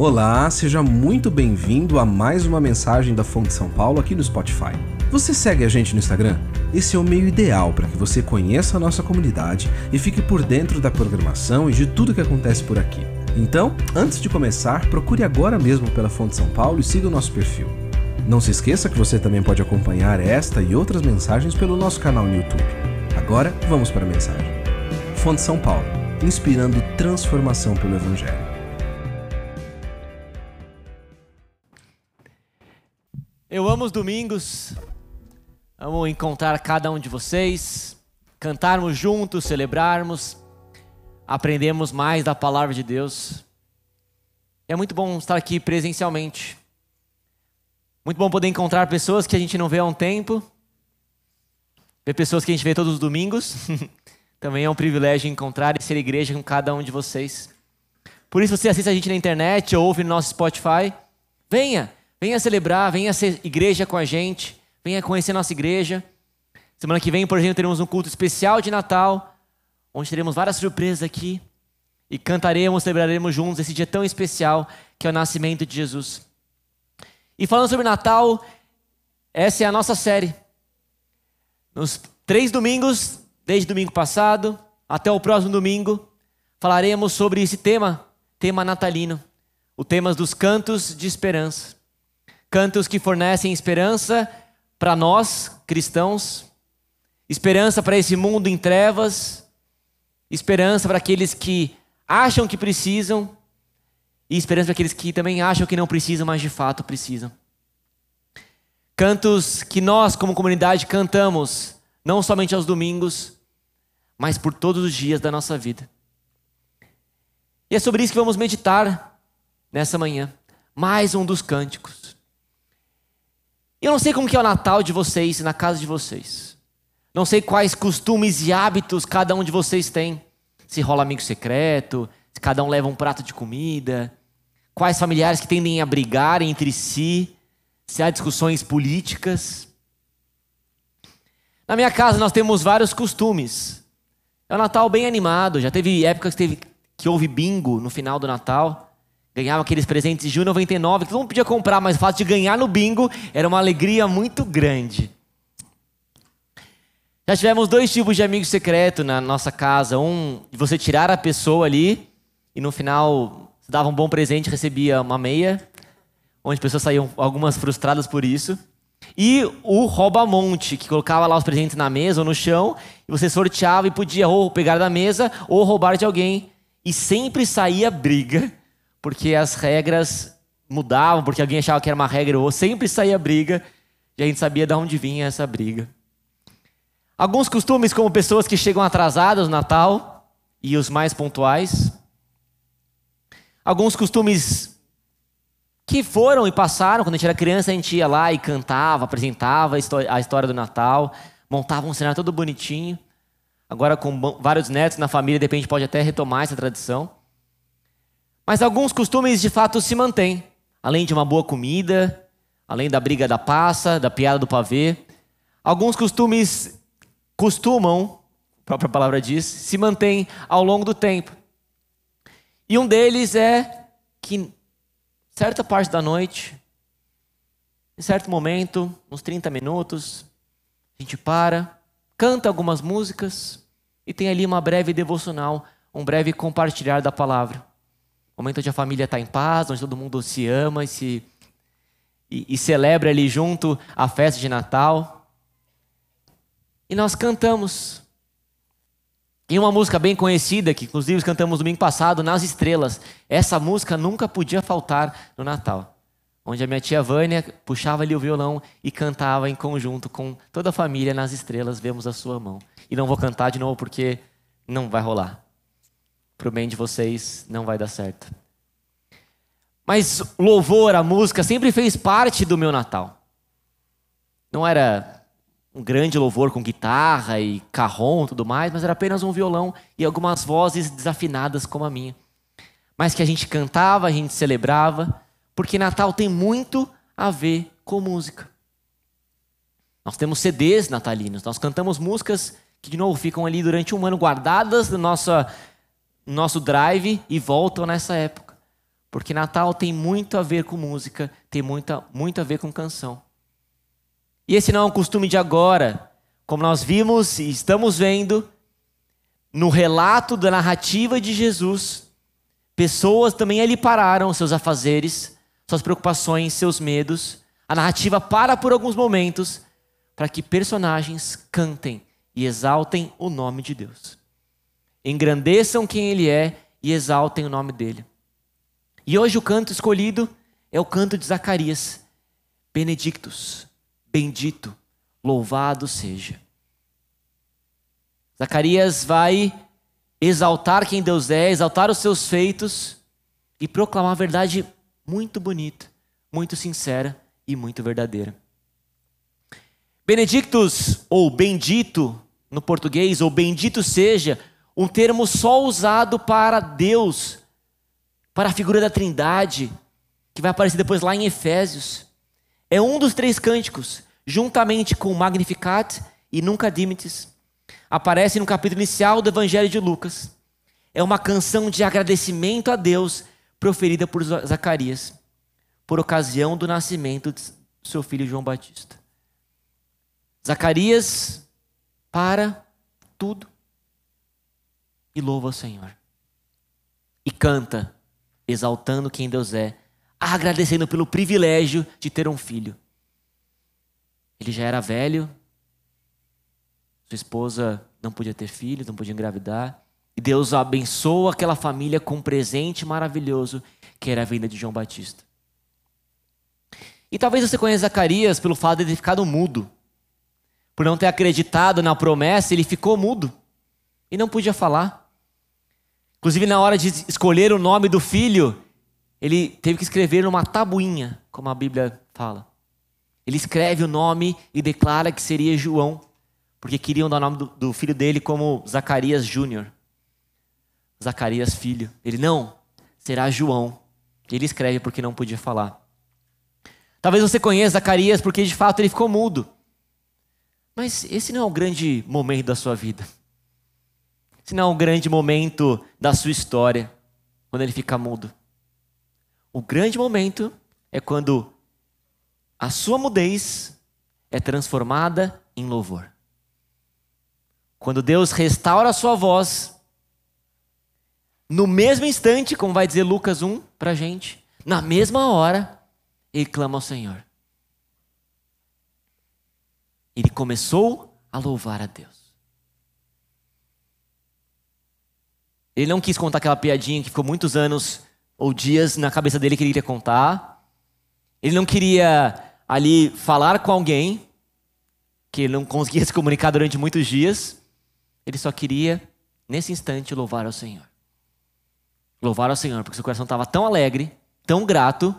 Olá, seja muito bem-vindo a mais uma mensagem da Fonte São Paulo aqui no Spotify. Você segue a gente no Instagram? Esse é o meio ideal para que você conheça a nossa comunidade e fique por dentro da programação e de tudo que acontece por aqui. Então, antes de começar, procure agora mesmo pela Fonte São Paulo e siga o nosso perfil. Não se esqueça que você também pode acompanhar esta e outras mensagens pelo nosso canal no YouTube. Agora, vamos para a mensagem. Fonte São Paulo, inspirando transformação pelo Evangelho. Eu amo os domingos, amo encontrar cada um de vocês, cantarmos juntos, celebrarmos, aprendermos mais da palavra de Deus. É muito bom estar aqui presencialmente. Muito bom poder encontrar pessoas que a gente não vê há um tempo, ver pessoas que a gente vê todos os domingos. Também é um privilégio encontrar e ser igreja com cada um de vocês. Por isso, você assiste a gente na internet ou ouve no nosso Spotify, venha! Venha celebrar, venha ser igreja com a gente, venha conhecer nossa igreja. Semana que vem, por exemplo, teremos um culto especial de Natal, onde teremos várias surpresas aqui e cantaremos, celebraremos juntos esse dia tão especial que é o nascimento de Jesus. E falando sobre Natal, essa é a nossa série. Nos três domingos, desde domingo passado até o próximo domingo, falaremos sobre esse tema, tema natalino, o tema dos cantos de esperança. Cantos que fornecem esperança para nós, cristãos, esperança para esse mundo em trevas, esperança para aqueles que acham que precisam e esperança para aqueles que também acham que não precisam, mas de fato precisam. Cantos que nós, como comunidade, cantamos, não somente aos domingos, mas por todos os dias da nossa vida. E é sobre isso que vamos meditar nessa manhã. Mais um dos cânticos. Eu não sei como que é o Natal de vocês, na casa de vocês. Não sei quais costumes e hábitos cada um de vocês tem. Se rola amigo secreto, se cada um leva um prato de comida. Quais familiares que tendem a brigar entre si. Se há discussões políticas. Na minha casa nós temos vários costumes. É um Natal bem animado. Já teve épocas que, teve, que houve bingo no final do Natal. Ganhava aqueles presentes de junho 99 que todo mundo podia comprar, mas o fato de ganhar no bingo era uma alegria muito grande. Já tivemos dois tipos de amigo secreto na nossa casa. Um de você tirar a pessoa ali e no final dava um bom presente, recebia uma meia, onde pessoas saíam algumas frustradas por isso. E o rouba-monte, que colocava lá os presentes na mesa ou no chão, e você sorteava e podia ou pegar da mesa ou roubar de alguém. E sempre saía briga porque as regras mudavam, porque alguém achava que era uma regra ou sempre saía briga, e a gente sabia de onde vinha essa briga. Alguns costumes, como pessoas que chegam atrasadas no Natal e os mais pontuais. Alguns costumes que foram e passaram. Quando a gente era criança, a gente ia lá e cantava, apresentava a história do Natal, montava um cenário todo bonitinho. Agora, com vários netos na família, de repente pode até retomar essa tradição. Mas alguns costumes de fato se mantêm. Além de uma boa comida, além da briga da passa, da piada do pavê. Alguns costumes costumam, a própria palavra diz, se mantêm ao longo do tempo. E um deles é que certa parte da noite, em certo momento, uns 30 minutos, a gente para, canta algumas músicas e tem ali uma breve devocional, um breve compartilhar da palavra momento onde a família está em paz, onde todo mundo se ama e, se, e, e celebra ali junto a festa de Natal. E nós cantamos. E uma música bem conhecida, que inclusive cantamos domingo passado, Nas Estrelas. Essa música nunca podia faltar no Natal. Onde a minha tia Vânia puxava ali o violão e cantava em conjunto com toda a família Nas Estrelas, vemos a sua mão. E não vou cantar de novo porque não vai rolar para o bem de vocês não vai dar certo. Mas louvor, a música, sempre fez parte do meu Natal. Não era um grande louvor com guitarra e carrom e tudo mais, mas era apenas um violão e algumas vozes desafinadas como a minha. Mas que a gente cantava, a gente celebrava, porque Natal tem muito a ver com música. Nós temos CDs natalinos, nós cantamos músicas que, de novo, ficam ali durante um ano guardadas na nossa nosso drive e voltam nessa época. Porque Natal tem muito a ver com música, tem muito, muito a ver com canção. E esse não é um costume de agora, como nós vimos e estamos vendo no relato da narrativa de Jesus. Pessoas também ali pararam seus afazeres, suas preocupações, seus medos. A narrativa para por alguns momentos para que personagens cantem e exaltem o nome de Deus. Engrandeçam quem Ele é e exaltem o nome dele. E hoje o canto escolhido é o canto de Zacarias. Benedictus, bendito, louvado seja. Zacarias vai exaltar quem Deus é, exaltar os seus feitos e proclamar uma verdade muito bonita, muito sincera e muito verdadeira. Benedictus, ou bendito no português, ou bendito seja, um termo só usado para Deus, para a figura da Trindade, que vai aparecer depois lá em Efésios. É um dos três cânticos, juntamente com Magnificat e Nunca Dimites, aparece no capítulo inicial do Evangelho de Lucas. É uma canção de agradecimento a Deus proferida por Zacarias, por ocasião do nascimento de seu filho João Batista. Zacarias para tudo e louva o Senhor. E canta, exaltando quem Deus é, agradecendo pelo privilégio de ter um filho. Ele já era velho, sua esposa não podia ter filhos, não podia engravidar. E Deus abençoou aquela família com um presente maravilhoso, que era a vinda de João Batista. E talvez você conheça Zacarias pelo fato de ele ter ficado mudo. Por não ter acreditado na promessa, ele ficou mudo. E não podia falar. Inclusive, na hora de escolher o nome do filho, ele teve que escrever numa tabuinha, como a Bíblia fala. Ele escreve o nome e declara que seria João porque queriam dar o nome do, do filho dele como Zacarias Júnior. Zacarias filho. Ele não, será João. Ele escreve porque não podia falar. Talvez você conheça Zacarias porque de fato ele ficou mudo. Mas esse não é o grande momento da sua vida. Esse não é o grande momento da sua história, quando ele fica mudo. O grande momento é quando a sua mudez é transformada em louvor. Quando Deus restaura a sua voz, no mesmo instante, como vai dizer Lucas 1 para a gente, na mesma hora, ele clama ao Senhor. Ele começou a louvar a Deus. Ele não quis contar aquela piadinha que ficou muitos anos ou dias na cabeça dele que ele queria contar. Ele não queria ali falar com alguém, que ele não conseguia se comunicar durante muitos dias. Ele só queria, nesse instante, louvar ao Senhor. Louvar ao Senhor, porque seu coração estava tão alegre, tão grato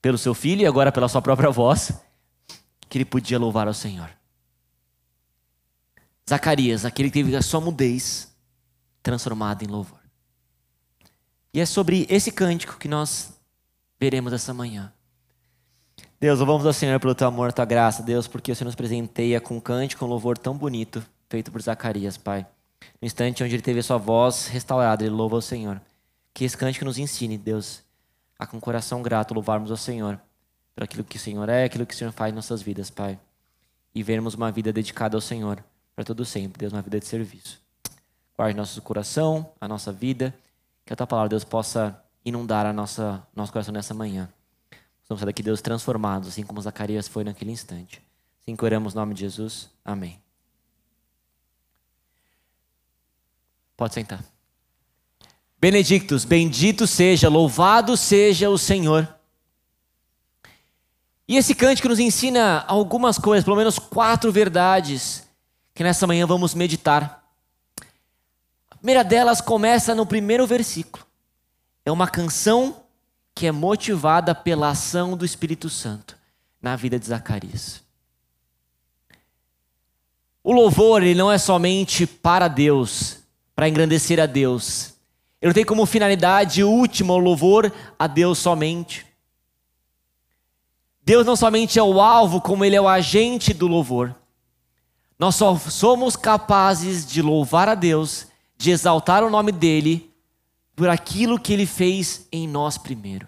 pelo seu filho e agora pela sua própria voz, que ele podia louvar ao Senhor. Zacarias, aquele que teve a sua mudez transformada em louvor. E é sobre esse cântico que nós veremos essa manhã. Deus, louvamos ao Senhor pelo teu amor, tua graça, Deus, porque o Senhor nos presenteia com um cântico, um louvor tão bonito feito por Zacarias, Pai. No instante onde ele teve a sua voz restaurada, ele louva o Senhor. Que esse cântico nos ensine, Deus, a com coração grato louvarmos ao Senhor por aquilo que o Senhor é, aquilo que o Senhor faz em nossas vidas, Pai. E vermos uma vida dedicada ao Senhor para todo sempre, Deus, uma vida de serviço. Guarde nosso coração, a nossa vida, que a tua palavra, Deus, possa inundar a nossa nosso coração nessa manhã. Vamos sair daqui, Deus, transformados, assim como Zacarias foi naquele instante. Assim que oramos, no nome de Jesus. Amém. Pode sentar. Benedictus, bendito seja, louvado seja o Senhor. E esse cântico nos ensina algumas coisas, pelo menos quatro verdades, que nessa manhã vamos meditar. Primeira delas começa no primeiro versículo. É uma canção que é motivada pela ação do Espírito Santo na vida de Zacarias. O louvor ele não é somente para Deus, para engrandecer a Deus. Ele tem como finalidade última o louvor a Deus somente. Deus não somente é o alvo, como Ele é o agente do louvor. Nós só somos capazes de louvar a Deus, de exaltar o nome dEle, por aquilo que ele fez em nós primeiro.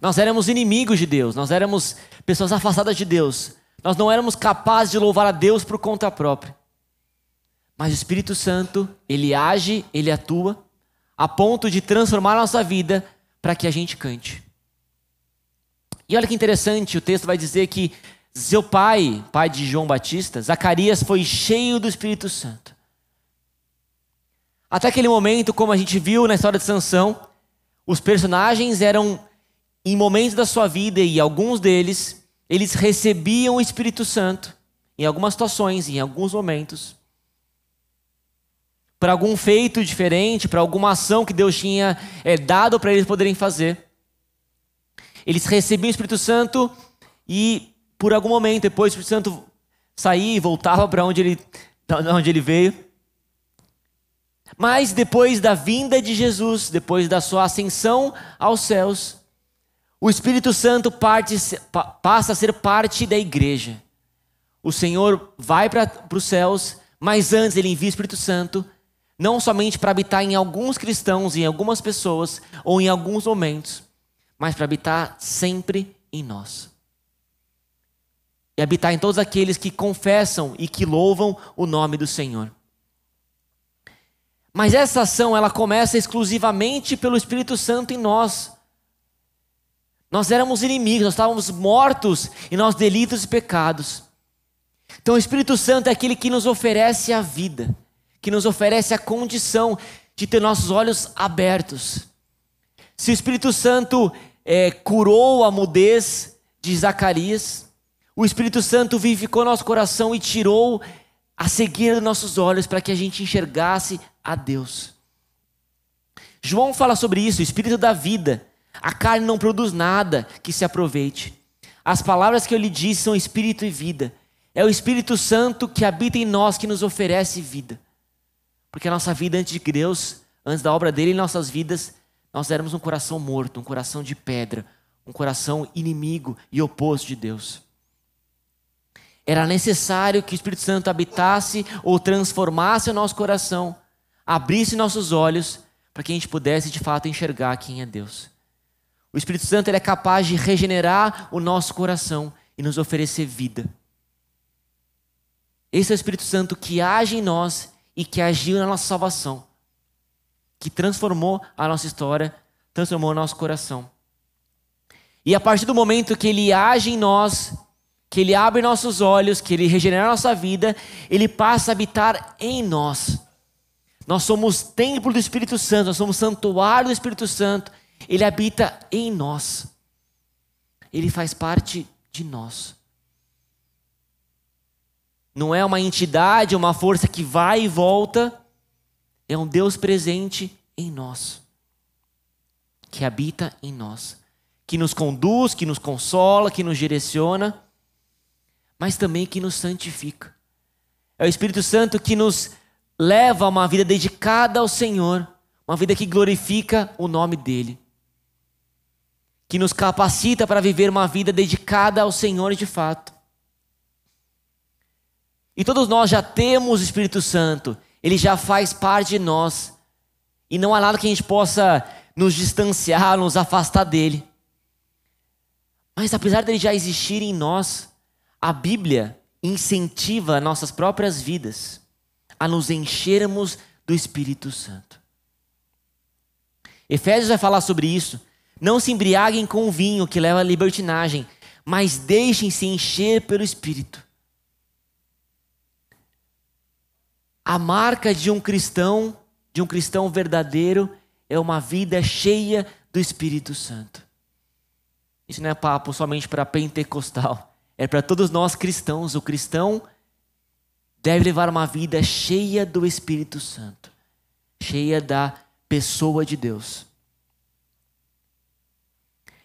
Nós éramos inimigos de Deus, nós éramos pessoas afastadas de Deus, nós não éramos capazes de louvar a Deus por conta própria. Mas o Espírito Santo, ele age, ele atua, a ponto de transformar a nossa vida para que a gente cante. E olha que interessante, o texto vai dizer que seu pai, pai de João Batista, Zacarias, foi cheio do Espírito Santo. Até aquele momento, como a gente viu na história de Sansão, os personagens eram em momentos da sua vida e alguns deles, eles recebiam o Espírito Santo em algumas situações, em alguns momentos, para algum feito diferente, para alguma ação que Deus tinha é, dado para eles poderem fazer. Eles recebiam o Espírito Santo e, por algum momento, depois o Espírito Santo saía e voltava para onde ele, onde ele veio. Mas depois da vinda de Jesus, depois da sua ascensão aos céus, o Espírito Santo parte, passa a ser parte da igreja. O Senhor vai para os céus, mas antes ele envia o Espírito Santo, não somente para habitar em alguns cristãos, em algumas pessoas, ou em alguns momentos, mas para habitar sempre em nós. E habitar em todos aqueles que confessam e que louvam o nome do Senhor. Mas essa ação, ela começa exclusivamente pelo Espírito Santo em nós. Nós éramos inimigos, nós estávamos mortos em nossos delitos e pecados. Então o Espírito Santo é aquele que nos oferece a vida, que nos oferece a condição de ter nossos olhos abertos. Se o Espírito Santo é, curou a mudez de Zacarias, o Espírito Santo vivificou nosso coração e tirou a cegueira dos nossos olhos para que a gente enxergasse a Deus. João fala sobre isso, o Espírito da vida. A carne não produz nada que se aproveite. As palavras que eu lhe disse são espírito e vida. É o Espírito Santo que habita em nós que nos oferece vida. Porque a nossa vida antes de Deus, antes da obra dele em nossas vidas, nós éramos um coração morto, um coração de pedra, um coração inimigo e oposto de Deus. Era necessário que o Espírito Santo habitasse ou transformasse o nosso coração, abrisse nossos olhos, para que a gente pudesse de fato enxergar quem é Deus. O Espírito Santo ele é capaz de regenerar o nosso coração e nos oferecer vida. Esse é o Espírito Santo que age em nós e que agiu na nossa salvação que transformou a nossa história, transformou o nosso coração. E a partir do momento que ele age em nós, que ele abre nossos olhos, que ele regenera nossa vida, ele passa a habitar em nós. Nós somos templo do Espírito Santo, nós somos santuário do Espírito Santo. Ele habita em nós. Ele faz parte de nós. Não é uma entidade, uma força que vai e volta, é um Deus presente em nós, que habita em nós, que nos conduz, que nos consola, que nos direciona, mas também que nos santifica. É o Espírito Santo que nos leva a uma vida dedicada ao Senhor, uma vida que glorifica o nome dEle, que nos capacita para viver uma vida dedicada ao Senhor de fato. E todos nós já temos o Espírito Santo, ele já faz parte de nós. E não há nada que a gente possa nos distanciar, nos afastar dele. Mas apesar dele já existir em nós, a Bíblia incentiva nossas próprias vidas a nos enchermos do Espírito Santo. Efésios vai falar sobre isso. Não se embriaguem com o vinho que leva à libertinagem, mas deixem-se encher pelo Espírito. A marca de um cristão, de um cristão verdadeiro, é uma vida cheia do Espírito Santo. Isso não é papo somente para pentecostal, é para todos nós cristãos. O cristão deve levar uma vida cheia do Espírito Santo, cheia da pessoa de Deus.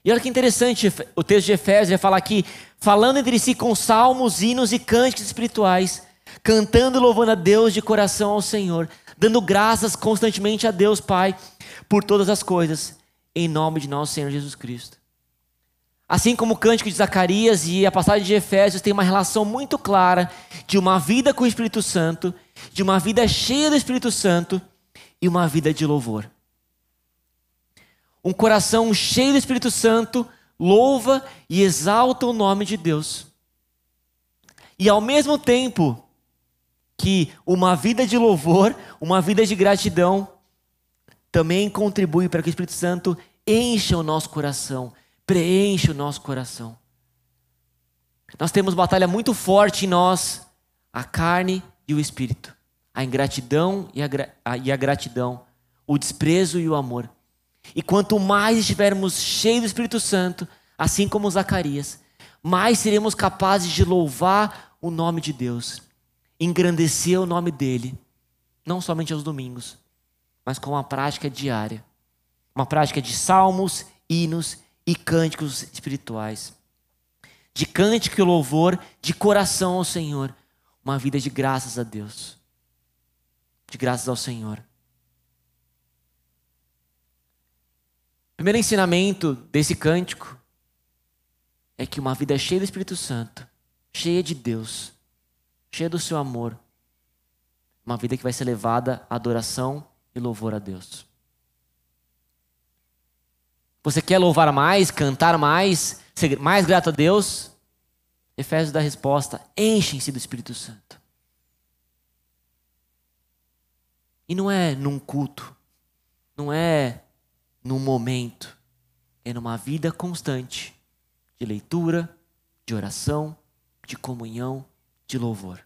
E olha que interessante, o texto de Efésios vai falar aqui, falando entre si com salmos, hinos e cânticos espirituais, cantando e louvando a Deus de coração ao Senhor, dando graças constantemente a Deus Pai por todas as coisas, em nome de nosso Senhor Jesus Cristo. Assim como o cântico de Zacarias e a passagem de Efésios tem uma relação muito clara de uma vida com o Espírito Santo, de uma vida cheia do Espírito Santo e uma vida de louvor. Um coração cheio do Espírito Santo louva e exalta o nome de Deus. E ao mesmo tempo que uma vida de louvor, uma vida de gratidão, também contribui para que o Espírito Santo encha o nosso coração, preencha o nosso coração. Nós temos batalha muito forte em nós, a carne e o espírito, a ingratidão e a, a, e a gratidão, o desprezo e o amor. E quanto mais estivermos cheios do Espírito Santo, assim como Zacarias, mais seremos capazes de louvar o nome de Deus, engrandecer o nome dele, não somente aos domingos, mas com uma prática diária. Uma prática de salmos, hinos e cânticos espirituais. De cântico e louvor, de coração ao Senhor. Uma vida de graças a Deus. De graças ao Senhor. primeiro ensinamento desse cântico é que uma vida cheia do Espírito Santo, cheia de Deus, cheia do seu amor, uma vida que vai ser levada à adoração e louvor a Deus. Você quer louvar mais, cantar mais, ser mais grato a Deus? Efésios dá a resposta: enchem-se do Espírito Santo. E não é num culto, não é num momento, é numa vida constante de leitura, de oração, de comunhão, de louvor.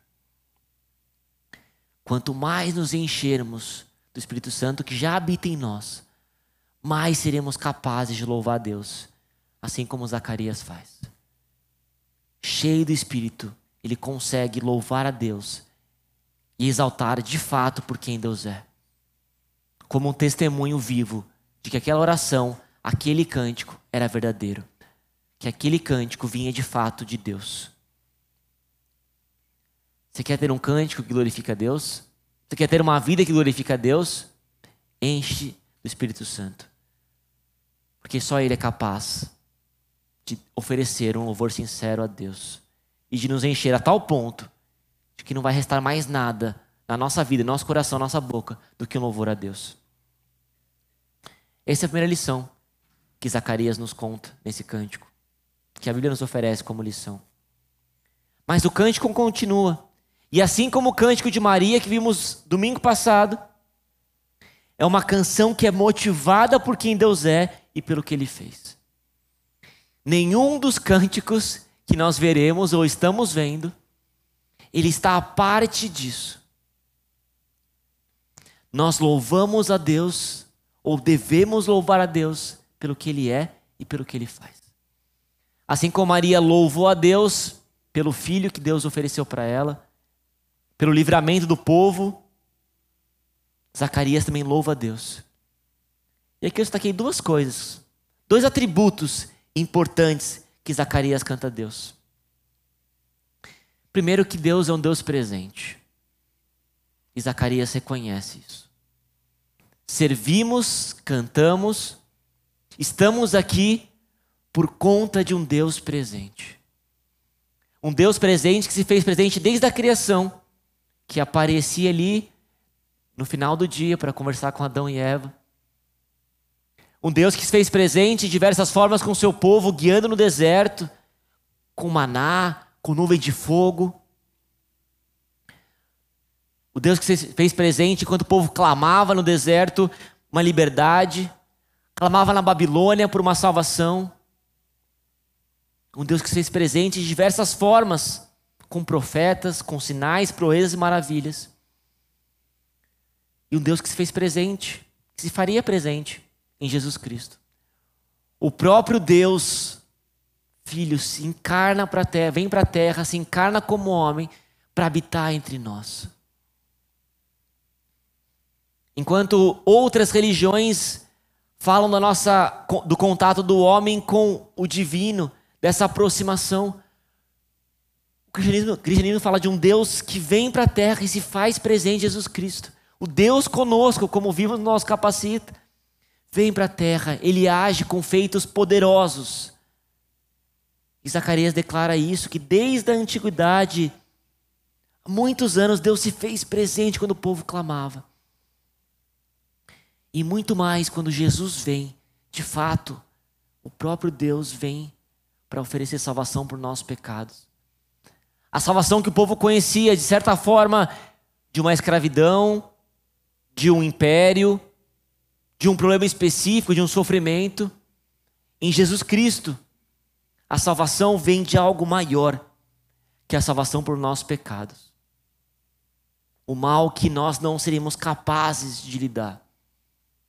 Quanto mais nos enchermos do Espírito Santo que já habita em nós, mais seremos capazes de louvar a Deus, assim como Zacarias faz. Cheio do Espírito, ele consegue louvar a Deus e exaltar de fato por quem Deus é, como um testemunho vivo de que aquela oração, aquele cântico era verdadeiro, que aquele cântico vinha de fato de Deus. Você quer ter um cântico que glorifica a Deus? Você quer ter uma vida que glorifica a Deus? Enche do Espírito Santo. Porque só Ele é capaz de oferecer um louvor sincero a Deus e de nos encher a tal ponto de que não vai restar mais nada na nossa vida, no nosso coração, na nossa boca, do que um louvor a Deus. Essa é a primeira lição que Zacarias nos conta nesse cântico, que a Bíblia nos oferece como lição. Mas o cântico continua. E assim como o cântico de Maria que vimos domingo passado, é uma canção que é motivada por quem Deus é e pelo que ele fez. Nenhum dos cânticos que nós veremos ou estamos vendo, ele está a parte disso. Nós louvamos a Deus ou devemos louvar a Deus pelo que Ele é e pelo que Ele faz. Assim como Maria louvou a Deus pelo filho que Deus ofereceu para ela, pelo livramento do povo, Zacarias também louva a Deus. E aqui eu destaquei duas coisas, dois atributos importantes que Zacarias canta a Deus. Primeiro, que Deus é um Deus presente. E Zacarias reconhece isso servimos, cantamos, estamos aqui por conta de um Deus presente. Um Deus presente que se fez presente desde a criação, que aparecia ali no final do dia para conversar com Adão e Eva. Um Deus que se fez presente de diversas formas com o seu povo, guiando no deserto, com maná, com nuvem de fogo. O Deus que se fez presente enquanto o povo clamava no deserto uma liberdade, clamava na Babilônia por uma salvação. Um Deus que se fez presente de diversas formas, com profetas, com sinais, proezas e maravilhas. E um Deus que se fez presente, que se faria presente em Jesus Cristo. O próprio Deus, Filho, se encarna para a terra, vem para a terra, se encarna como homem para habitar entre nós. Enquanto outras religiões falam da nossa, do contato do homem com o divino, dessa aproximação, o cristianismo, o cristianismo fala de um Deus que vem para a terra e se faz presente em Jesus Cristo. O Deus conosco, como vimos no nosso capacita, vem para a terra, ele age com feitos poderosos. E Zacarias declara isso, que desde a antiguidade, há muitos anos, Deus se fez presente quando o povo clamava. E muito mais quando Jesus vem, de fato, o próprio Deus vem para oferecer salvação por nossos pecados. A salvação que o povo conhecia, de certa forma, de uma escravidão, de um império, de um problema específico, de um sofrimento. Em Jesus Cristo, a salvação vem de algo maior que a salvação por nossos pecados. O mal que nós não seríamos capazes de lidar,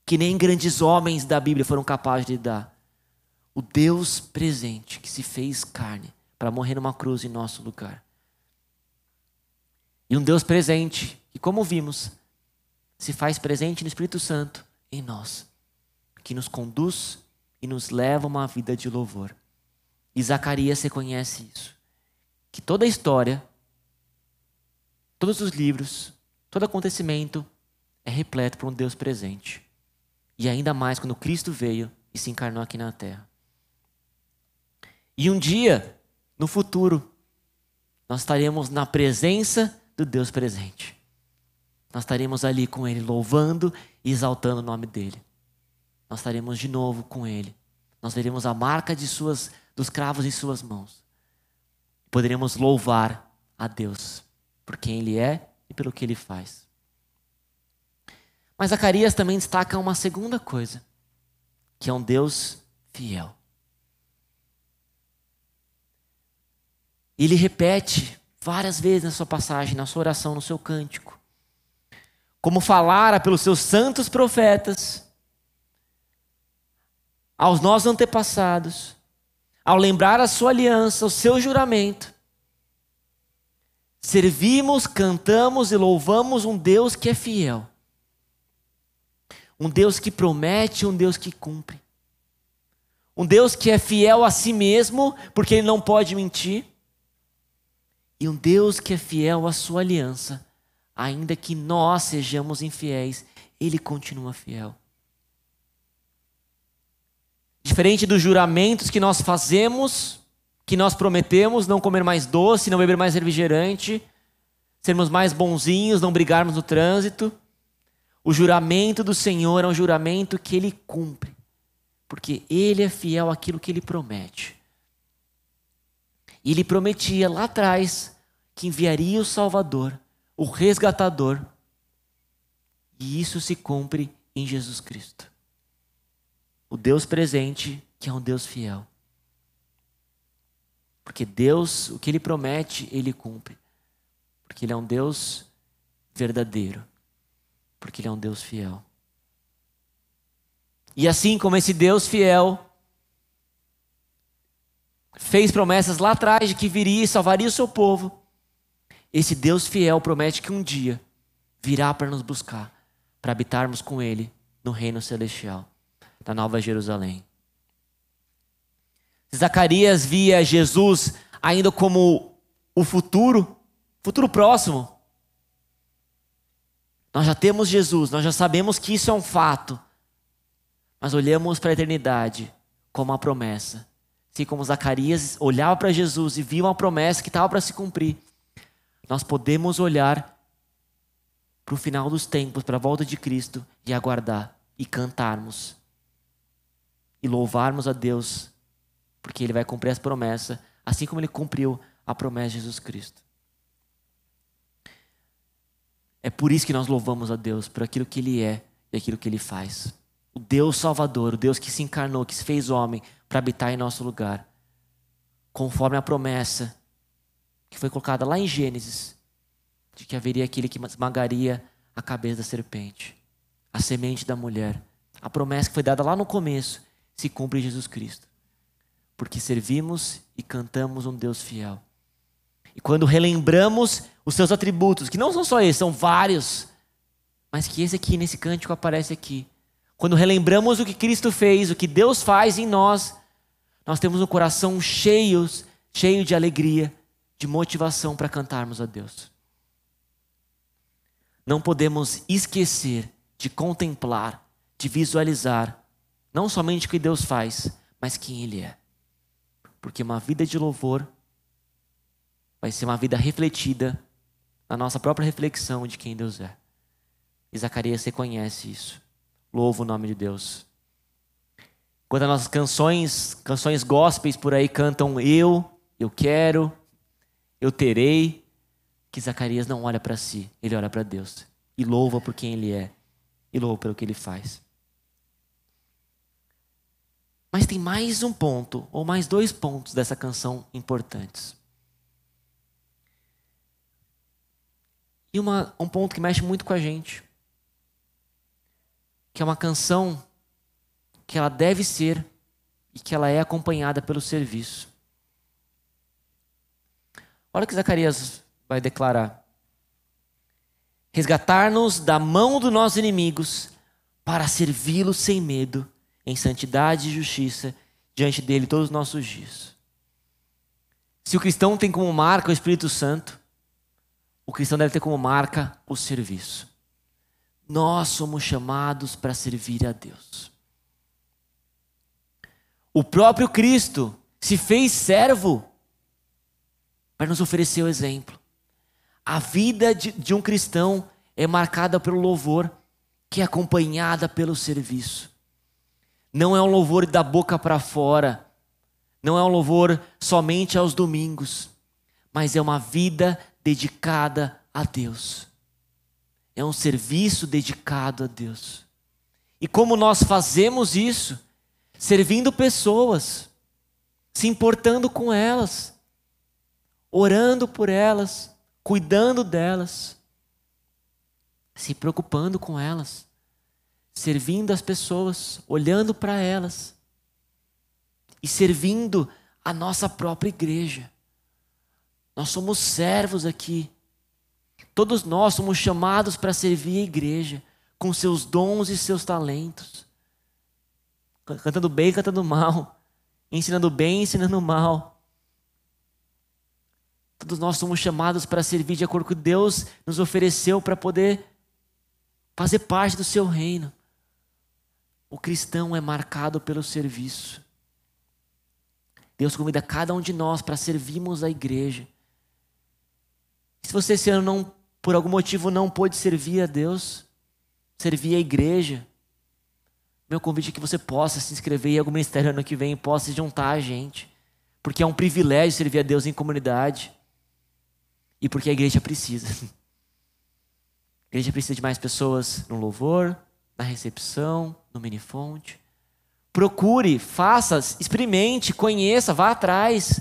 que nem grandes homens da Bíblia foram capazes de lidar. O Deus presente que se fez carne para morrer numa cruz em nosso lugar. E um Deus presente que, como vimos, se faz presente no Espírito Santo em nós, que nos conduz e nos leva a uma vida de louvor. E Zacarias reconhece isso. Que toda a história, todos os livros, todo acontecimento é repleto por um Deus presente. E ainda mais quando Cristo veio e se encarnou aqui na terra. E um dia, no futuro, nós estaremos na presença do Deus presente. Nós estaremos ali com Ele, louvando e exaltando o nome dEle. Nós estaremos de novo com Ele. Nós veremos a marca de suas, dos cravos em Suas mãos. Poderemos louvar a Deus por quem Ele é e pelo que Ele faz. Mas Zacarias também destaca uma segunda coisa, que é um Deus fiel. Ele repete várias vezes na sua passagem, na sua oração, no seu cântico, como falara pelos seus santos profetas, aos nossos antepassados, ao lembrar a sua aliança, o seu juramento. Servimos, cantamos e louvamos um Deus que é fiel. Um Deus que promete, um Deus que cumpre. Um Deus que é fiel a si mesmo, porque ele não pode mentir. E um Deus que é fiel à sua aliança, ainda que nós sejamos infiéis, ele continua fiel. Diferente dos juramentos que nós fazemos, que nós prometemos não comer mais doce, não beber mais refrigerante, sermos mais bonzinhos, não brigarmos no trânsito. O juramento do Senhor é um juramento que ele cumpre, porque ele é fiel àquilo que ele promete. E ele prometia lá atrás que enviaria o Salvador, o resgatador. E isso se cumpre em Jesus Cristo. O Deus presente, que é um Deus fiel. Porque Deus, o que ele promete, ele cumpre. Porque ele é um Deus verdadeiro. Porque ele é um Deus fiel. E assim como esse Deus fiel fez promessas lá atrás de que viria e salvaria o seu povo, esse Deus fiel promete que um dia virá para nos buscar, para habitarmos com Ele no reino celestial, da Nova Jerusalém. Zacarias via Jesus ainda como o futuro, futuro próximo. Nós já temos Jesus, nós já sabemos que isso é um fato, mas olhamos para a eternidade como uma promessa. Assim como Zacarias olhava para Jesus e via uma promessa que estava para se cumprir, nós podemos olhar para o final dos tempos, para a volta de Cristo e aguardar e cantarmos e louvarmos a Deus, porque Ele vai cumprir as promessas, assim como Ele cumpriu a promessa de Jesus Cristo. É por isso que nós louvamos a Deus, por aquilo que Ele é e aquilo que Ele faz. O Deus Salvador, o Deus que se encarnou, que se fez homem para habitar em nosso lugar, conforme a promessa que foi colocada lá em Gênesis, de que haveria aquele que esmagaria a cabeça da serpente, a semente da mulher. A promessa que foi dada lá no começo se cumpre em Jesus Cristo. Porque servimos e cantamos um Deus fiel. E quando relembramos os seus atributos, que não são só esses, são vários, mas que esse aqui, nesse cântico, aparece aqui. Quando relembramos o que Cristo fez, o que Deus faz em nós, nós temos um coração cheio, cheio de alegria, de motivação para cantarmos a Deus. Não podemos esquecer de contemplar, de visualizar, não somente o que Deus faz, mas quem Ele é. Porque uma vida de louvor vai ser uma vida refletida na nossa própria reflexão de quem Deus é. E Zacarias reconhece isso. louvo o nome de Deus. Quando as nossas canções, canções gospels por aí cantam eu, eu quero, eu terei, que Zacarias não olha para si, ele olha para Deus e louva por quem ele é e louva pelo que ele faz. Mas tem mais um ponto, ou mais dois pontos dessa canção importantes. E uma, um ponto que mexe muito com a gente. Que é uma canção que ela deve ser e que ela é acompanhada pelo serviço. Olha o que Zacarias vai declarar: resgatar-nos da mão dos nossos inimigos para servi-los sem medo, em santidade e justiça, diante dele todos os nossos dias. Se o cristão tem como marca o Espírito Santo, o cristão deve ter como marca o serviço. Nós somos chamados para servir a Deus. O próprio Cristo se fez servo para nos oferecer o exemplo. A vida de, de um cristão é marcada pelo louvor, que é acompanhada pelo serviço. Não é um louvor da boca para fora, não é um louvor somente aos domingos, mas é uma vida dedicada a Deus. É um serviço dedicado a Deus. E como nós fazemos isso? Servindo pessoas, se importando com elas, orando por elas, cuidando delas, se preocupando com elas, servindo as pessoas, olhando para elas e servindo a nossa própria igreja. Nós somos servos aqui. Todos nós somos chamados para servir a igreja com seus dons e seus talentos. Cantando bem, cantando mal. Ensinando bem, ensinando mal. Todos nós somos chamados para servir de acordo com o que Deus nos ofereceu para poder fazer parte do seu reino. O cristão é marcado pelo serviço. Deus convida cada um de nós para servirmos a igreja. Se você esse ano não, por algum motivo não pôde servir a Deus, servir a igreja, meu convite é que você possa se inscrever em algum ministério ano que vem e possa se juntar a gente. Porque é um privilégio servir a Deus em comunidade. E porque a igreja precisa. A igreja precisa de mais pessoas no louvor, na recepção, no minifonte. Procure, faça, experimente, conheça, vá atrás.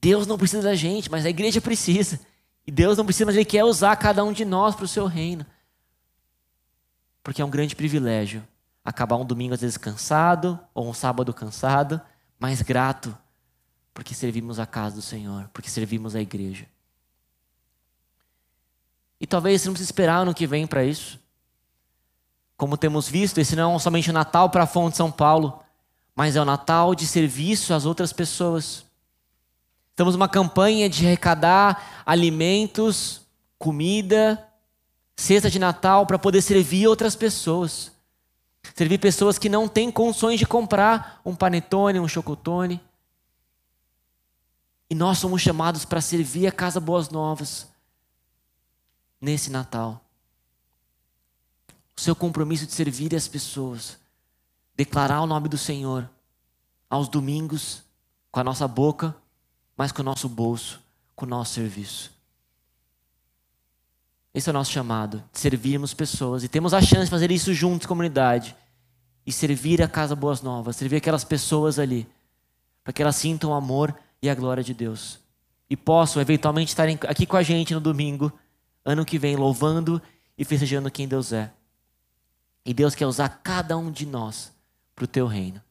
Deus não precisa da gente, mas a igreja precisa. E Deus não precisa, mas Ele quer usar cada um de nós para o seu reino. Porque é um grande privilégio acabar um domingo às vezes cansado, ou um sábado cansado, mas grato, porque servimos a casa do Senhor, porque servimos a igreja. E talvez não precise esperar ano que vem para isso. Como temos visto, esse não é somente o Natal para a Fonte de São Paulo, mas é o Natal de serviço às outras pessoas. Estamos numa campanha de arrecadar alimentos, comida, cesta de Natal para poder servir outras pessoas. Servir pessoas que não têm condições de comprar um panetone, um chocotone. E nós somos chamados para servir a Casa Boas Novas nesse Natal. O seu compromisso de servir as pessoas, declarar o nome do Senhor aos domingos, com a nossa boca mas com o nosso bolso, com o nosso serviço. Esse é o nosso chamado, de servirmos pessoas. E temos a chance de fazer isso juntos, comunidade. E servir a Casa Boas Novas, servir aquelas pessoas ali, para que elas sintam amor e a glória de Deus. E possam, eventualmente, estarem aqui com a gente no domingo, ano que vem, louvando e festejando quem Deus é. E Deus quer usar cada um de nós para o teu reino.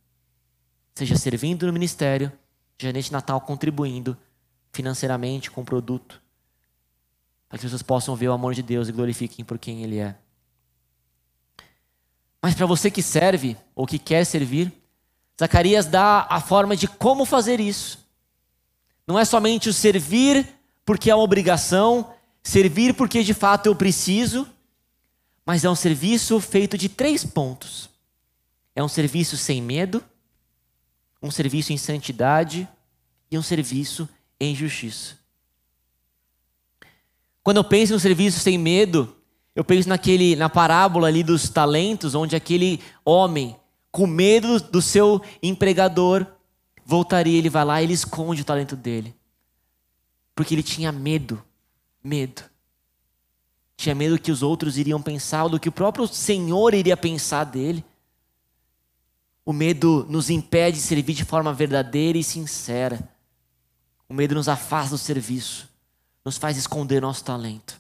Seja servindo no ministério, já neste Natal contribuindo financeiramente com o produto, para que as pessoas possam ver o amor de Deus e glorifiquem por quem Ele é. Mas para você que serve ou que quer servir, Zacarias dá a forma de como fazer isso. Não é somente o servir porque é uma obrigação, servir porque de fato eu preciso, mas é um serviço feito de três pontos. É um serviço sem medo, um serviço em santidade e um serviço em justiça. Quando eu penso no serviço sem medo, Eu penso naquele, na parábola ali dos talentos, onde aquele homem, com medo do seu empregador, voltaria, ele vai lá e ele esconde o talento dele. Porque ele tinha medo, medo. Tinha medo do que os outros iriam pensar, do que o próprio Senhor iria pensar dele. O medo nos impede de servir de forma verdadeira e sincera. O medo nos afasta do serviço, nos faz esconder nosso talento.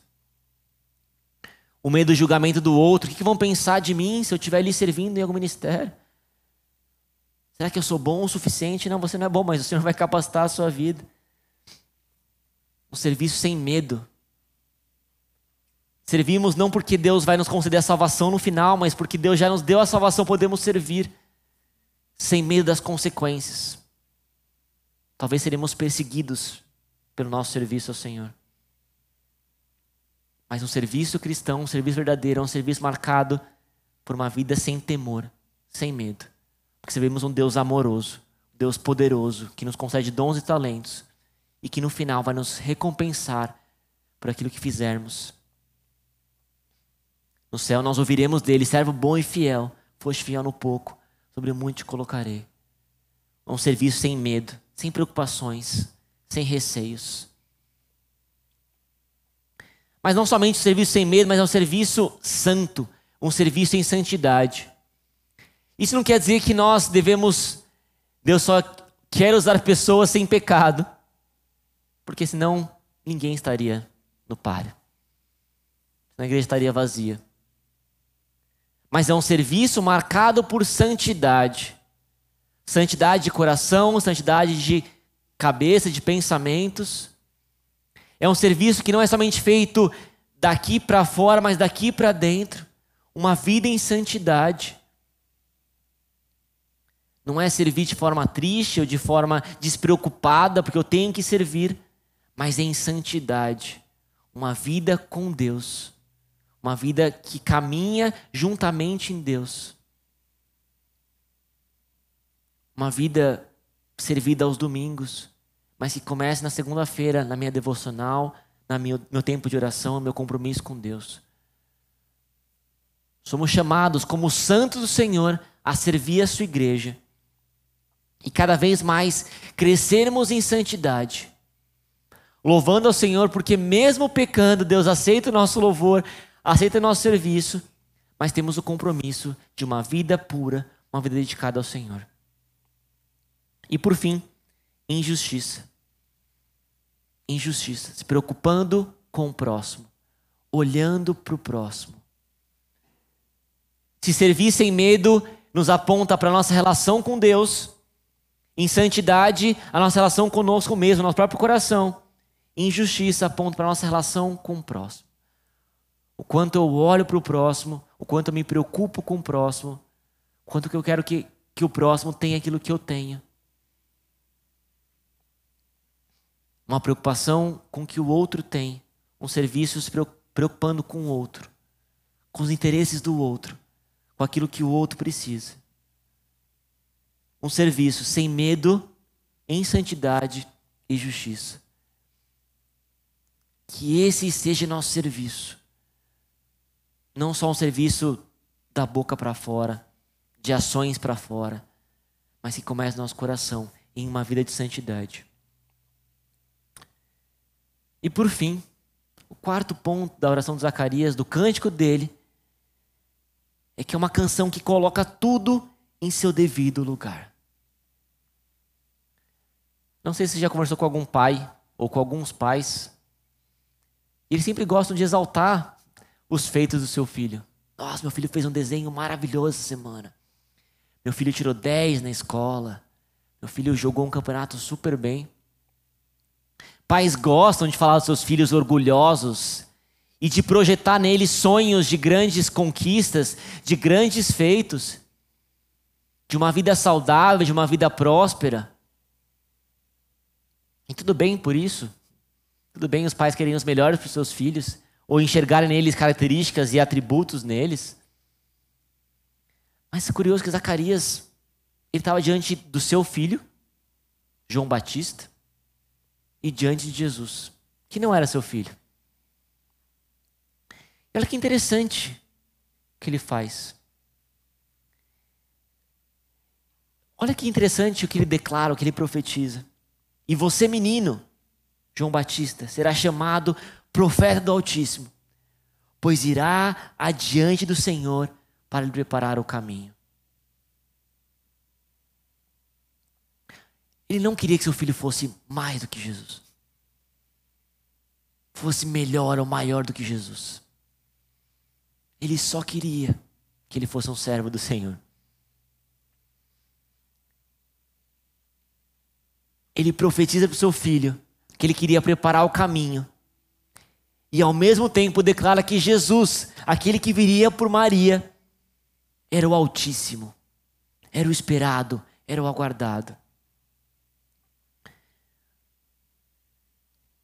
O medo do julgamento do outro. O que vão pensar de mim se eu estiver ali servindo em algum ministério? Será que eu sou bom o suficiente? Não, você não é bom, mas o Senhor vai capacitar a sua vida. Um serviço sem medo. Servimos não porque Deus vai nos conceder a salvação no final, mas porque Deus já nos deu a salvação, podemos servir sem medo das consequências. Talvez seremos perseguidos pelo nosso serviço ao Senhor. Mas um serviço cristão, um serviço verdadeiro, é um serviço marcado por uma vida sem temor, sem medo. Porque servimos um Deus amoroso, um Deus poderoso, que nos concede dons e talentos e que no final vai nos recompensar por aquilo que fizermos. No céu nós ouviremos dele, servo bom e fiel, foste fiel no pouco, sobre muito te colocarei. Um serviço sem medo, sem preocupações, sem receios. Mas não somente um serviço sem medo, mas é um serviço santo, um serviço em santidade. Isso não quer dizer que nós devemos, Deus só quer usar pessoas sem pecado, porque senão ninguém estaria no páreo. A igreja estaria vazia. Mas é um serviço marcado por santidade. Santidade de coração, santidade de cabeça, de pensamentos. É um serviço que não é somente feito daqui para fora, mas daqui para dentro. Uma vida em santidade. Não é servir de forma triste ou de forma despreocupada, porque eu tenho que servir, mas é em santidade. Uma vida com Deus. Uma vida que caminha juntamente em Deus. Uma vida servida aos domingos mas que comece na segunda-feira, na minha devocional, no meu, meu tempo de oração, meu compromisso com Deus. Somos chamados como santos do Senhor a servir a sua igreja e cada vez mais crescermos em santidade, louvando ao Senhor, porque mesmo pecando, Deus aceita o nosso louvor, aceita o nosso serviço, mas temos o compromisso de uma vida pura, uma vida dedicada ao Senhor. E por fim, injustiça injustiça, se preocupando com o próximo, olhando para o próximo. Se servir sem medo nos aponta para a nossa relação com Deus, em santidade, a nossa relação conosco mesmo, nosso próprio coração. Injustiça aponta para a nossa relação com o próximo. O quanto eu olho para o próximo, o quanto eu me preocupo com o próximo, o quanto que eu quero que, que o próximo tenha aquilo que eu tenho. uma preocupação com o que o outro tem, um serviço se preocupando com o outro, com os interesses do outro, com aquilo que o outro precisa. Um serviço sem medo, em santidade e justiça. Que esse seja nosso serviço. Não só um serviço da boca para fora, de ações para fora, mas que comece no nosso coração em uma vida de santidade. E por fim, o quarto ponto da oração de Zacarias, do cântico dele, é que é uma canção que coloca tudo em seu devido lugar. Não sei se você já conversou com algum pai ou com alguns pais. Eles sempre gostam de exaltar os feitos do seu filho. Nossa, meu filho fez um desenho maravilhoso essa semana. Meu filho tirou 10 na escola. Meu filho jogou um campeonato super bem. Pais gostam de falar dos seus filhos orgulhosos e de projetar neles sonhos de grandes conquistas, de grandes feitos, de uma vida saudável, de uma vida próspera. E tudo bem por isso. Tudo bem os pais querem os melhores para os seus filhos, ou enxergarem neles características e atributos neles. Mas é curioso que Zacarias, ele estava diante do seu filho, João Batista, e diante de Jesus, que não era seu filho. Olha que interessante que ele faz. Olha que interessante o que ele declara, o que ele profetiza. E você, menino, João Batista, será chamado profeta do Altíssimo, pois irá adiante do Senhor para lhe preparar o caminho. Ele não queria que seu filho fosse mais do que Jesus. Fosse melhor ou maior do que Jesus. Ele só queria que ele fosse um servo do Senhor. Ele profetiza para o seu filho que ele queria preparar o caminho. E ao mesmo tempo declara que Jesus, aquele que viria por Maria, era o Altíssimo, era o esperado, era o aguardado.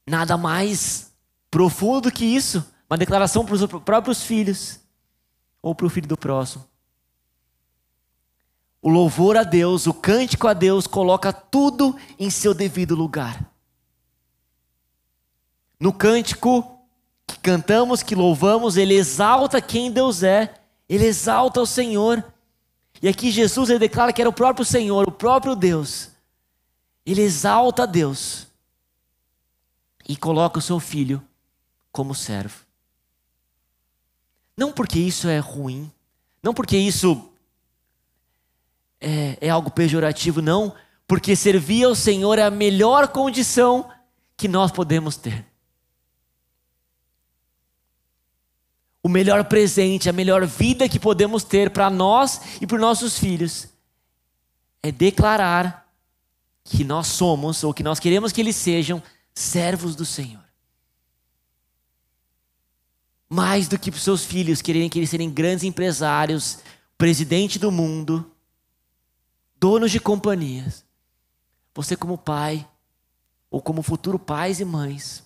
Nada mais profundo do que isso. Uma declaração para os próprios filhos ou para o filho do próximo. O louvor a Deus, o cântico a Deus, coloca tudo em seu devido lugar. No cântico que cantamos, que louvamos, ele exalta quem Deus é, ele exalta o Senhor. E aqui Jesus ele declara que era o próprio Senhor, o próprio Deus. Ele exalta a Deus e coloca o seu filho como servo. Não porque isso é ruim, não porque isso é, é algo pejorativo, não, porque servir ao Senhor é a melhor condição que nós podemos ter. O melhor presente, a melhor vida que podemos ter para nós e para os nossos filhos é declarar que nós somos, ou que nós queremos que eles sejam, servos do Senhor. Mais do que para os seus filhos quererem que eles serem grandes empresários, presidente do mundo, donos de companhias. Você, como pai, ou como futuro pais e mães,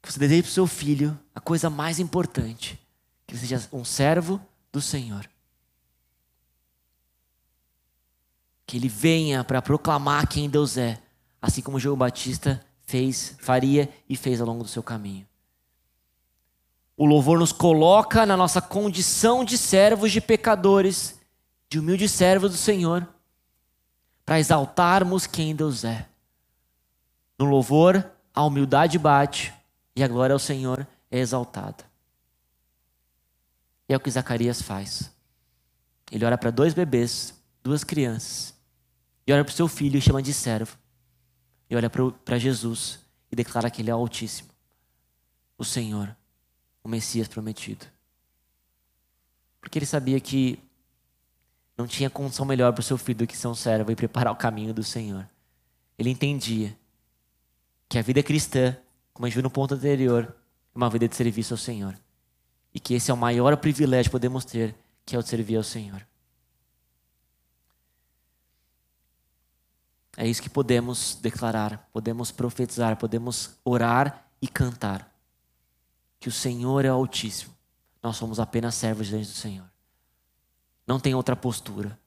você deseja para o seu filho a coisa mais importante: que ele seja um servo do Senhor. Que ele venha para proclamar quem Deus é, assim como João Batista fez, faria e fez ao longo do seu caminho. O louvor nos coloca na nossa condição de servos de pecadores, de humildes servos do Senhor, para exaltarmos quem Deus é. No louvor, a humildade bate e a glória ao Senhor é exaltada. E é o que Zacarias faz. Ele olha para dois bebês, duas crianças, e olha para o seu filho e chama de servo. E olha para Jesus e declara que ele é o Altíssimo, o Senhor o Messias prometido. Porque ele sabia que não tinha condição melhor para o seu filho do que ser um servo e preparar o caminho do Senhor. Ele entendia que a vida cristã, como a gente viu no ponto anterior, é uma vida de serviço ao Senhor. E que esse é o maior privilégio que podemos ter, que é o de servir ao Senhor. É isso que podemos declarar, podemos profetizar, podemos orar e cantar que o Senhor é o Altíssimo. Nós somos apenas servos diante do Senhor. Não tem outra postura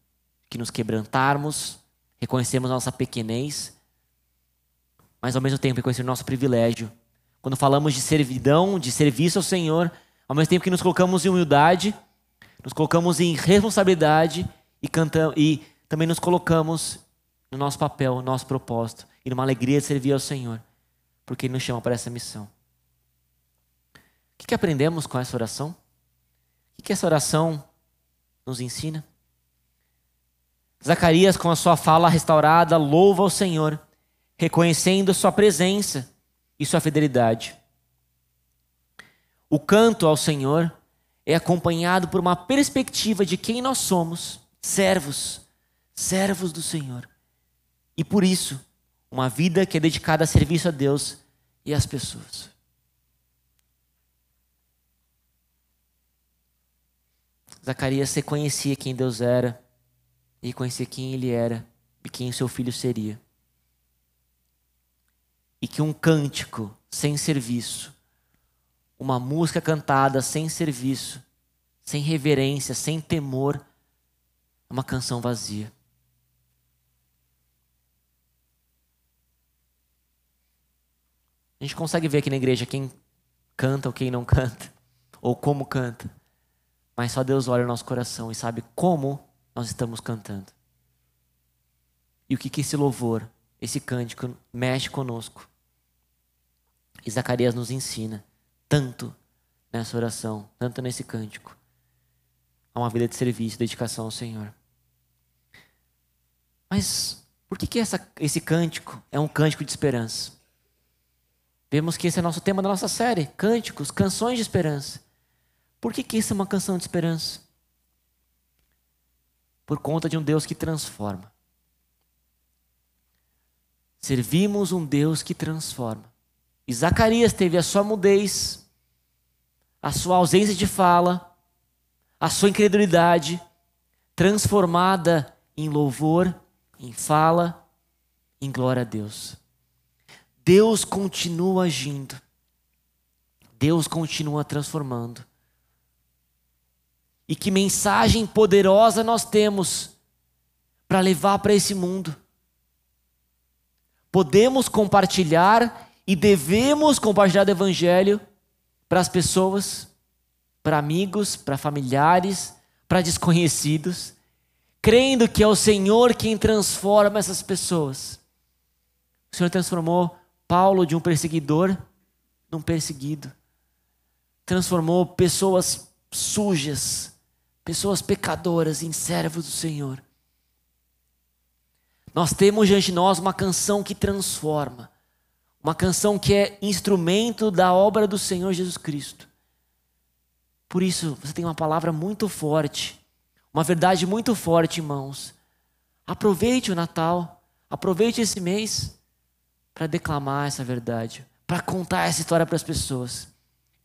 que nos quebrantarmos, reconhecermos nossa pequenez, mas ao mesmo tempo reconhecer nosso privilégio. Quando falamos de servidão, de serviço ao Senhor, ao mesmo tempo que nos colocamos em humildade, nos colocamos em responsabilidade e, cantamos, e também nos colocamos no nosso papel, no nosso propósito e numa alegria de servir ao Senhor, porque Ele nos chama para essa missão. O que aprendemos com essa oração? O que essa oração nos ensina? Zacarias, com a sua fala restaurada, louva ao Senhor, reconhecendo sua presença e sua fidelidade. O canto ao Senhor é acompanhado por uma perspectiva de quem nós somos, servos, servos do Senhor. E por isso, uma vida que é dedicada a serviço a Deus e às pessoas. Zacarias reconhecia quem Deus era, e reconhecia quem ele era e quem o seu filho seria. E que um cântico sem serviço, uma música cantada sem serviço, sem reverência, sem temor, é uma canção vazia. A gente consegue ver aqui na igreja quem canta ou quem não canta, ou como canta. Mas só Deus olha o nosso coração e sabe como nós estamos cantando. E o que, que esse louvor, esse cântico mexe conosco. E Zacarias nos ensina tanto nessa oração, tanto nesse cântico, a uma vida de serviço, dedicação ao Senhor. Mas por que, que essa, esse cântico é um cântico de esperança? Vemos que esse é o nosso tema da nossa série: cânticos, canções de esperança. Por que, que isso é uma canção de esperança? Por conta de um Deus que transforma. Servimos um Deus que transforma. E Zacarias teve a sua mudez, a sua ausência de fala, a sua incredulidade transformada em louvor, em fala, em glória a Deus. Deus continua agindo. Deus continua transformando. E que mensagem poderosa nós temos para levar para esse mundo. Podemos compartilhar e devemos compartilhar o Evangelho para as pessoas, para amigos, para familiares, para desconhecidos, crendo que é o Senhor quem transforma essas pessoas. O Senhor transformou Paulo de um perseguidor num perseguido. Transformou pessoas sujas, pessoas pecadoras em servos do Senhor. Nós temos diante de nós uma canção que transforma, uma canção que é instrumento da obra do Senhor Jesus Cristo. Por isso, você tem uma palavra muito forte, uma verdade muito forte, irmãos. Aproveite o Natal, aproveite esse mês para declamar essa verdade, para contar essa história para as pessoas,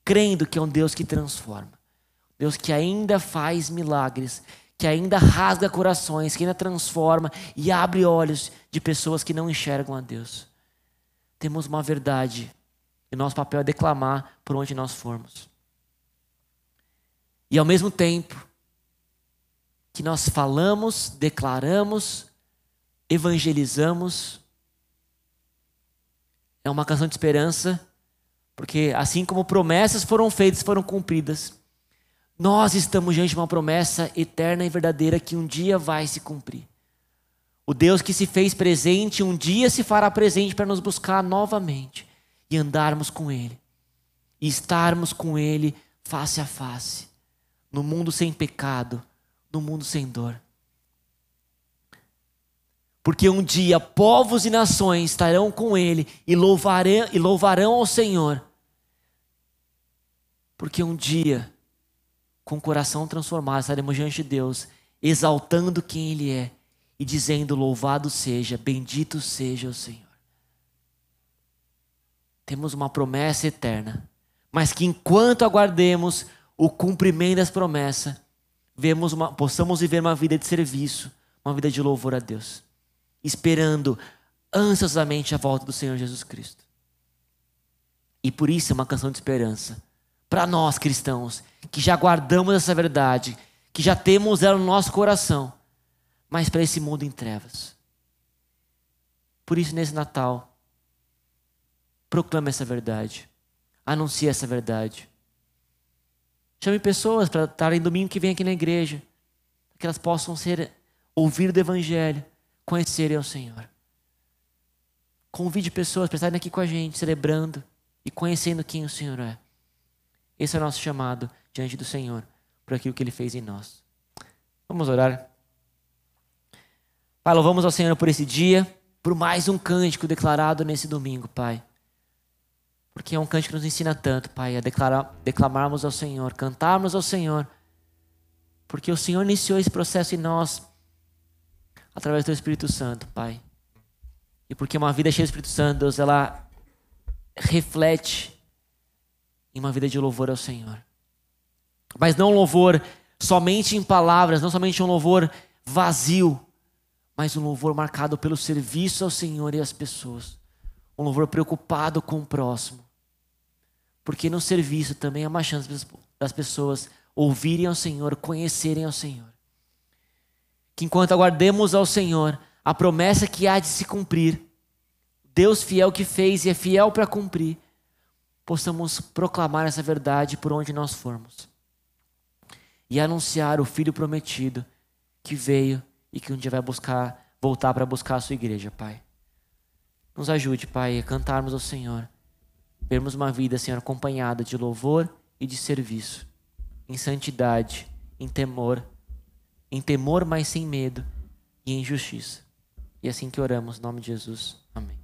crendo que é um Deus que transforma, Deus que ainda faz milagres, que ainda rasga corações, que ainda transforma e abre olhos de pessoas que não enxergam a Deus temos uma verdade e nosso papel é declamar por onde nós formos. E ao mesmo tempo que nós falamos, declaramos, evangelizamos, é uma canção de esperança, porque assim como promessas foram feitas, foram cumpridas, nós estamos diante de uma promessa eterna e verdadeira que um dia vai se cumprir. O Deus que se fez presente um dia se fará presente para nos buscar novamente e andarmos com Ele, e estarmos com Ele face a face, no mundo sem pecado, no mundo sem dor. Porque um dia povos e nações estarão com Ele e louvarão, e louvarão ao Senhor. Porque um dia, com o coração transformado, estaremos diante de Deus, exaltando quem Ele é e dizendo: Louvado seja, bendito seja o Senhor. Temos uma promessa eterna, mas que enquanto aguardemos o cumprimento das promessas, vemos uma, possamos viver uma vida de serviço, uma vida de louvor a Deus, esperando ansiosamente a volta do Senhor Jesus Cristo. E por isso é uma canção de esperança para nós cristãos, que já guardamos essa verdade, que já temos ela no nosso coração mas para esse mundo em trevas. Por isso, nesse Natal, proclame essa verdade, anuncie essa verdade. Chame pessoas para estarem domingo que vem aqui na igreja, que elas possam ser ouvir do Evangelho, conhecerem o Senhor. Convide pessoas para estarem aqui com a gente, celebrando e conhecendo quem o Senhor é. Esse é o nosso chamado diante do Senhor, por aquilo que Ele fez em nós. Vamos orar. Pai, louvamos ao Senhor por esse dia, por mais um cântico declarado nesse domingo, Pai. Porque é um cântico que nos ensina tanto, Pai, a declarar, declamarmos ao Senhor, cantarmos ao Senhor. Porque o Senhor iniciou esse processo em nós através do Espírito Santo, Pai. E porque uma vida cheia do Espírito Santo, Deus, ela reflete em uma vida de louvor ao Senhor. Mas não um louvor somente em palavras, não somente um louvor vazio, mas um louvor marcado pelo serviço ao Senhor e às pessoas. Um louvor preocupado com o próximo. Porque no serviço também há uma chance das pessoas ouvirem ao Senhor, conhecerem ao Senhor. Que enquanto aguardemos ao Senhor a promessa que há de se cumprir, Deus fiel que fez e é fiel para cumprir, possamos proclamar essa verdade por onde nós formos e anunciar o Filho prometido que veio e que um dia vai buscar, voltar para buscar a sua igreja, Pai. Nos ajude, Pai, a cantarmos ao Senhor, termos uma vida, Senhor, acompanhada de louvor e de serviço, em santidade, em temor, em temor, mas sem medo, e em justiça. E é assim que oramos, em nome de Jesus. Amém.